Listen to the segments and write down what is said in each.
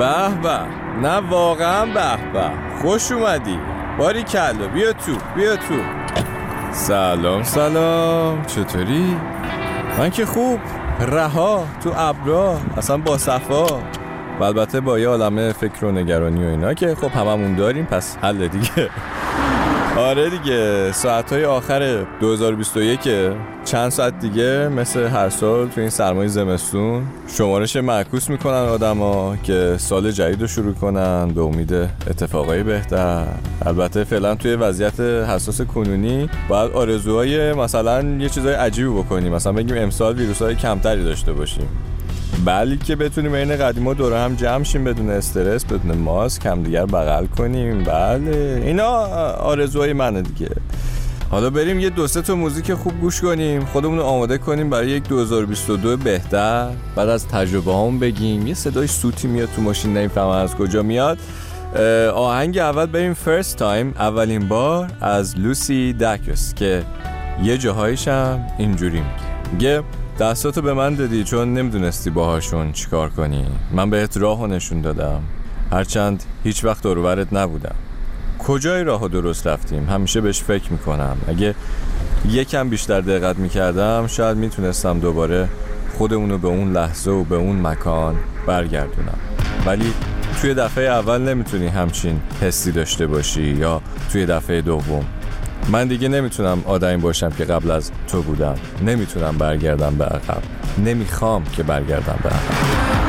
به به. نه واقعا به به. خوش اومدی. باری کلا. بیا تو بیا تو. سلام سلام. چطوری؟ من که خوب. رها تو ابرا. اصلا با صفا. و البته با یه عالمه فکر و نگرانی و اینا که خب هممون داریم پس حل دیگه. آره دیگه ساعت های آخر 2021 چند ساعت دیگه مثل هر سال تو این سرمای زمستون. شمارش معکوس می‌کنن آدما که سال جدید رو شروع کنن به امید اتفاقای بهتر. البته فعلا توی وضعیت حساس کنونی باید آرزوهای مثلا یه چیزای عجیبی بکنیم. مثلا بگیم امسال ویروس های کمتری داشته باشیم. بلی که بتونیم این قدیما دوره هم جمع شیم بدون استرس بدون ماسک هم دیگر بغل کنیم. بله. اینا آرزوهای منه دیگه. حالا بریم یه دو تا موزیک خوب گوش کنیم. خودمون رو آماده کنیم برای یک 2022 بهتر. بعد از تجربه هم بگیم. یه صدای سوتی میاد تو ماشین نمی‌فهمم از کجا میاد. آهنگ اول بریم. First Time اولین بار از Lucy Dacus که یه جاهایش هم اینجوری میگه دستاتو به من دادی چون نمی‌دونستی باهاشون چیکار کنی. من بهت راهو نشون دادم. هرچند هیچ وقت دور و برت نبودم. کجای راهو درست رفتیم؟ همیشه بهش فکر می‌کنم. اگه یکم بیشتر دقت می‌کردم شاید می‌تونستم دوباره خودمونو به اون لحظه و به اون مکان برگردونم. ولی توی دفعه اول نمی‌تونی همچین حسی داشته باشی یا توی دفعه دوم. من دیگه نمی‌تونم آدمی باشم که قبل از تو بودم. نمی‌تونم برگردم به عقب. نمی‌خوام که برگردم به عقب.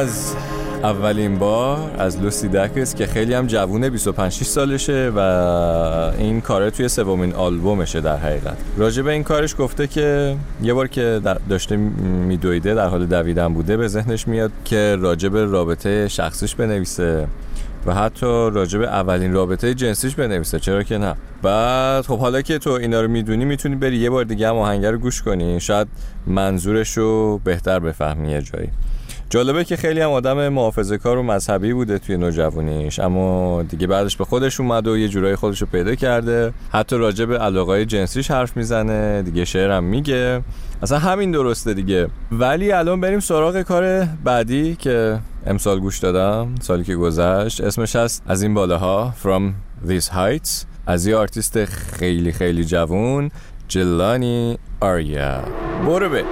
از اولین بار از لوسی دکس که خیلی هم جوونه 25 6 سالشه و این کاره توی سومین آلبومشه در حقیقت. راجع این کارش گفته که یه بار که داشته میدویده در حال دویدن بوده به ذهنش میاد که راجع رابطه شخصیش بنویسه و حتی راجع اولین رابطه جنسیش بنویسه. چرا که نه؟ بعد خب حالا که تو اینا رو می‌دونی می‌تونی بری یه بار دیگه هم رو گوش کنی. شاید منظورش رو بهتر بفهمی یه جایی. جالبه که خیلی هم آدم محافظه کار و مذهبی بوده توی نوجوانیش اما دیگه بعدش به خودش اومد و یه جورایی خودش رو پیدا کرده. حتی راجع به علاقای جنسیش حرف می‌زنه دیگه شعرم میگه. اصلا همین درسته دیگه. ولی الان بریم سراغ کار بعدی که امسال گوش دادم سالی که گذشت. اسمش هست از این بالاها From These Heights. از یه آرتیست خیلی خیلی جوون جلانی آریا. برو به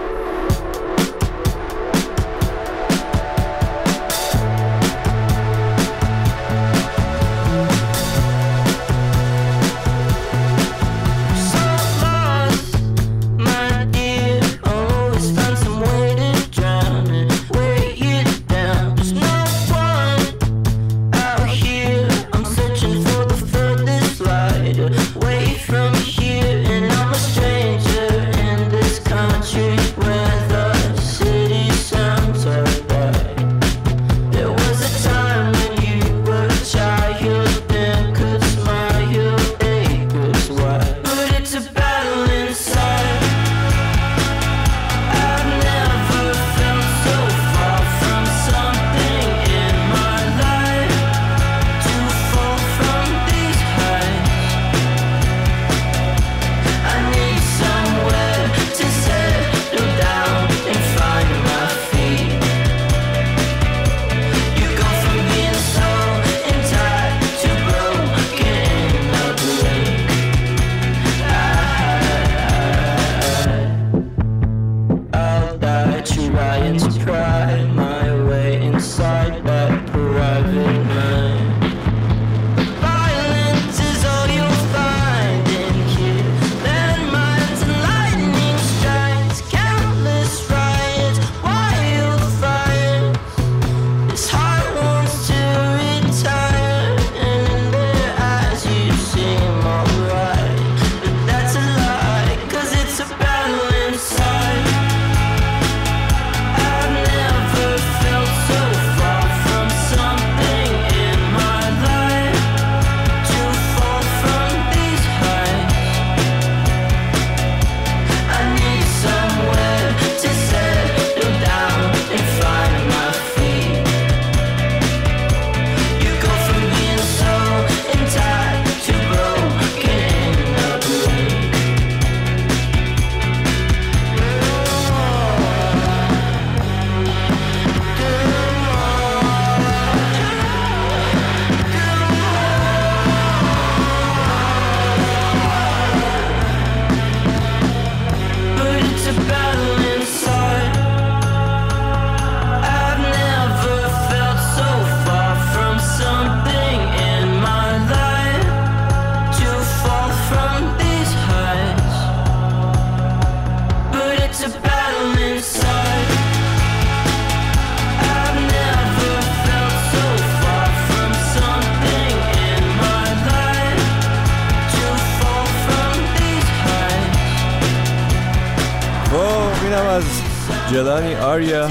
جلانی آریا.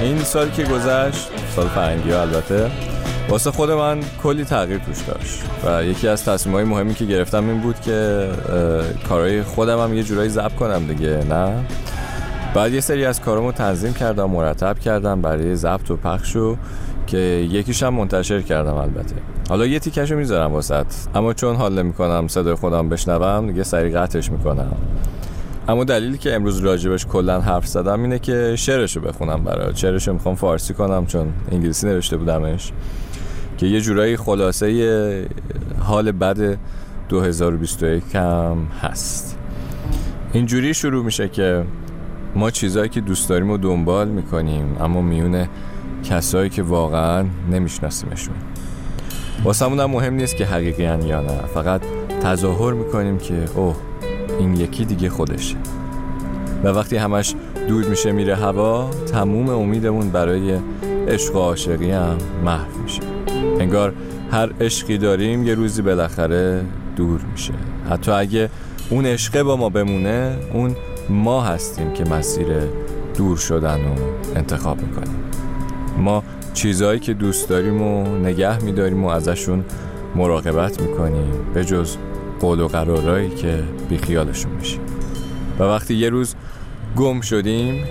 این سال که گذشت سال فرنگی ها البته واسه خود من کلی تغییر توش داشت. و یکی از تصمیم های مهمی که گرفتم این بود که کارهای خودم هم یه جورایی ضبط کنم دیگه نه؟ بعد یه سری از کارامو تنظیم کردم مرتب کردم برای ضبط و پخشو که یکیش هم منتشر کردم البته. حالا یه تیکشو می‌ذارم واسط. اما چون حال می‌کنم صدای خودم بشنوم دیگه سری قطعش می‌کنم. اما دلیلی که امروز راجبش کلا حرف زدم اینه که شعرشو بخونم برای. شعرشو می‌خوام فارسی کنم چون انگلیسی نوشته بودمش. که یه جورایی خلاصه حال بد 2021 هم هست. اینجوری شروع میشه که ما چیزهایی که دوست داریم و دنبال می‌کنیم اما میونه کسایی که واقعا نمیشناسیمشون. واسمون هم مهم نیست که حقیقی یا نه. فقط تظاهر می‌کنیم که اوه این یکی دیگه خودشه و وقتی همش دور میشه میره هوا تموم امیدمون برای عشق و عاشقی هم محو میشه. انگار هر عشقی داریم یه روزی بالاخره دور میشه. حتی اگه اون عشقه با ما بمونه اون ما هستیم که مسیر دور شدن رو انتخاب می‌کنیم. ما چیزهایی که دوست داریم و نگه میداریم و ازشون مراقبت می‌کنیم به جز قول و قرارایی که بیخیالشون میشیم. و وقتی یه روز گم شدیم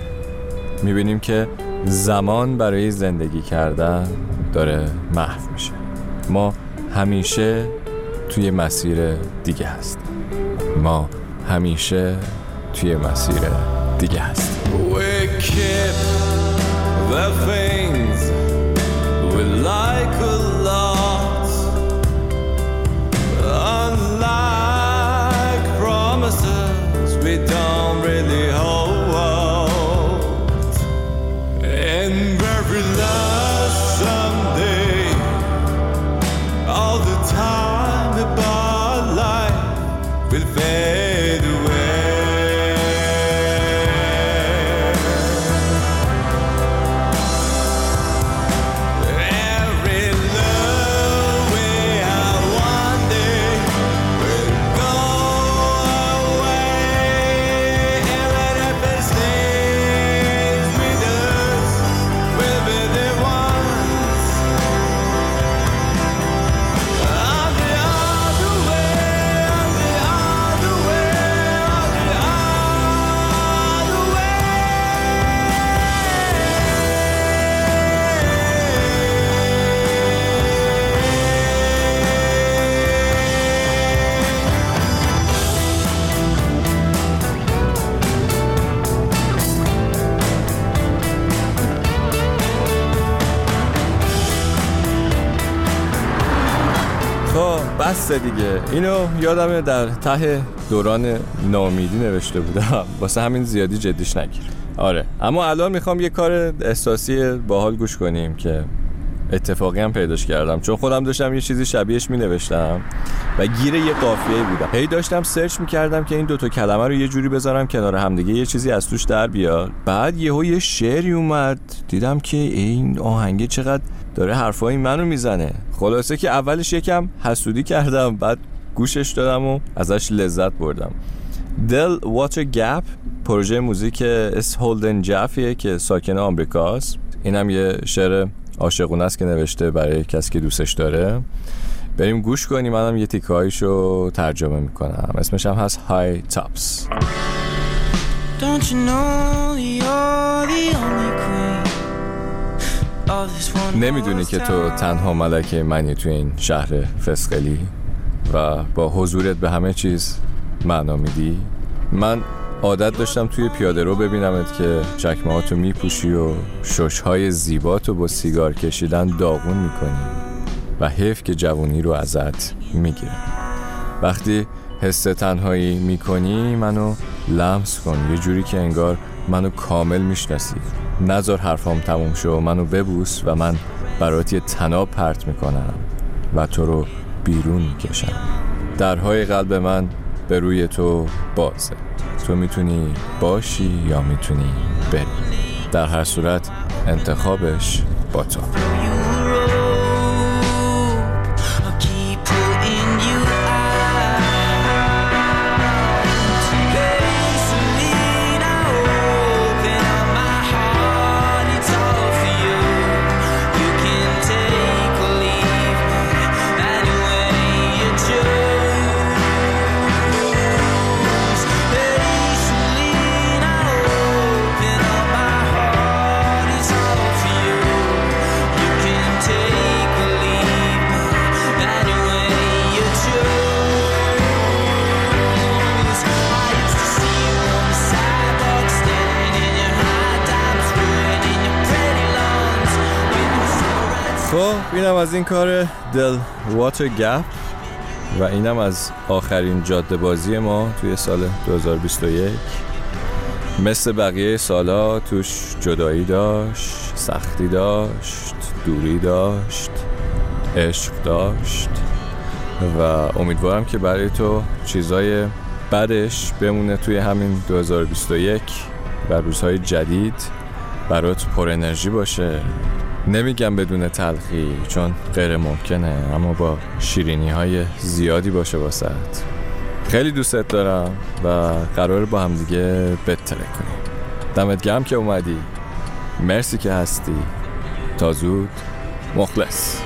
می‌بینیم که زمان برای زندگی کردن داره محو میشه. ما همیشه توی مسیر دیگه هستیم. ما همیشه توی مسیر دیگه هستیم. and very loud. بس دیگه. اینو یادمه در ته دوران نامیدی نوشته بودم. واسه همین زیادی جدیش نگیر. آره. اما الان می‌خوام یه کار احساسی باحال گوش کنیم که اتفاقی هم پیداش کردم. چون خودم داشتم یه چیزی شبیهش می نوشتم و گیر یه قافیه بودم. هی داشتم سرچ می کردم که این دوتا کلمه رو یه جوری بذارم کنار همدیگه یه چیزی از توش در بیاد. بعد یهو یه شعری اومد. دیدم که این آهنگه چقدر داره حرفای منو می‌زنه. خلاصه که اولش یکم حسودی کردم بعد گوشش دادم و ازش لذت بردم. دل واتر گپ پروژه موزیک اس هولدن جافیه که ساکن آمریکاست. اینم یه شعر عاشقونه است که نوشته برای کسی که دوستش داره. بریم گوش کنیم منم یه تیکه رو ترجمه می‌کنم. اسمش هم هست های تاپس نمی‌دونی که تو تنها ملکه منی تو این شهر فسقلی و با حضورت به همه چیز معنا میدی؟ من عادت داشتم توی پیاده رو ببینمت که چکمه تو میپوشی و ششهای زیباتو با سیگار کشیدن داغون می‌کنی و حیف که جوونی رو ازت می‌گیره وقتی حس تنهایی می‌کنی منو لمس کن. یه جوری که انگار منو کامل می‌شناسی. نظر حرفام تموم شو. منو ببوس و من برات یه تناب پرت می‌کنم و تو رو بیرون می‌کشم. درهای قلب من به روی تو بازه. تو می‌تونی باشی یا می‌تونی بری. در هر صورت انتخابش با تو. اینم از این کار دل واتر گپ و اینم از آخرین جاده بازی ما توی سال 2021 مثل بقیه سالا توش جدایی داشت سختی داشت دوری داشت عشق داشت و امیدوارم که برای تو چیزای بدش بمونه توی همین 2021 و روزهای جدید برات پر انرژی باشه. نمیگم بدون تلخی چون غیر ممکنه اما با شیرینی های زیادی باشه واسط خیلی دوستت دارم و قرار با هم دیگه بتره کنیم. دمت گرم که اومدی. مرسی که هستی. تا زود مخلص.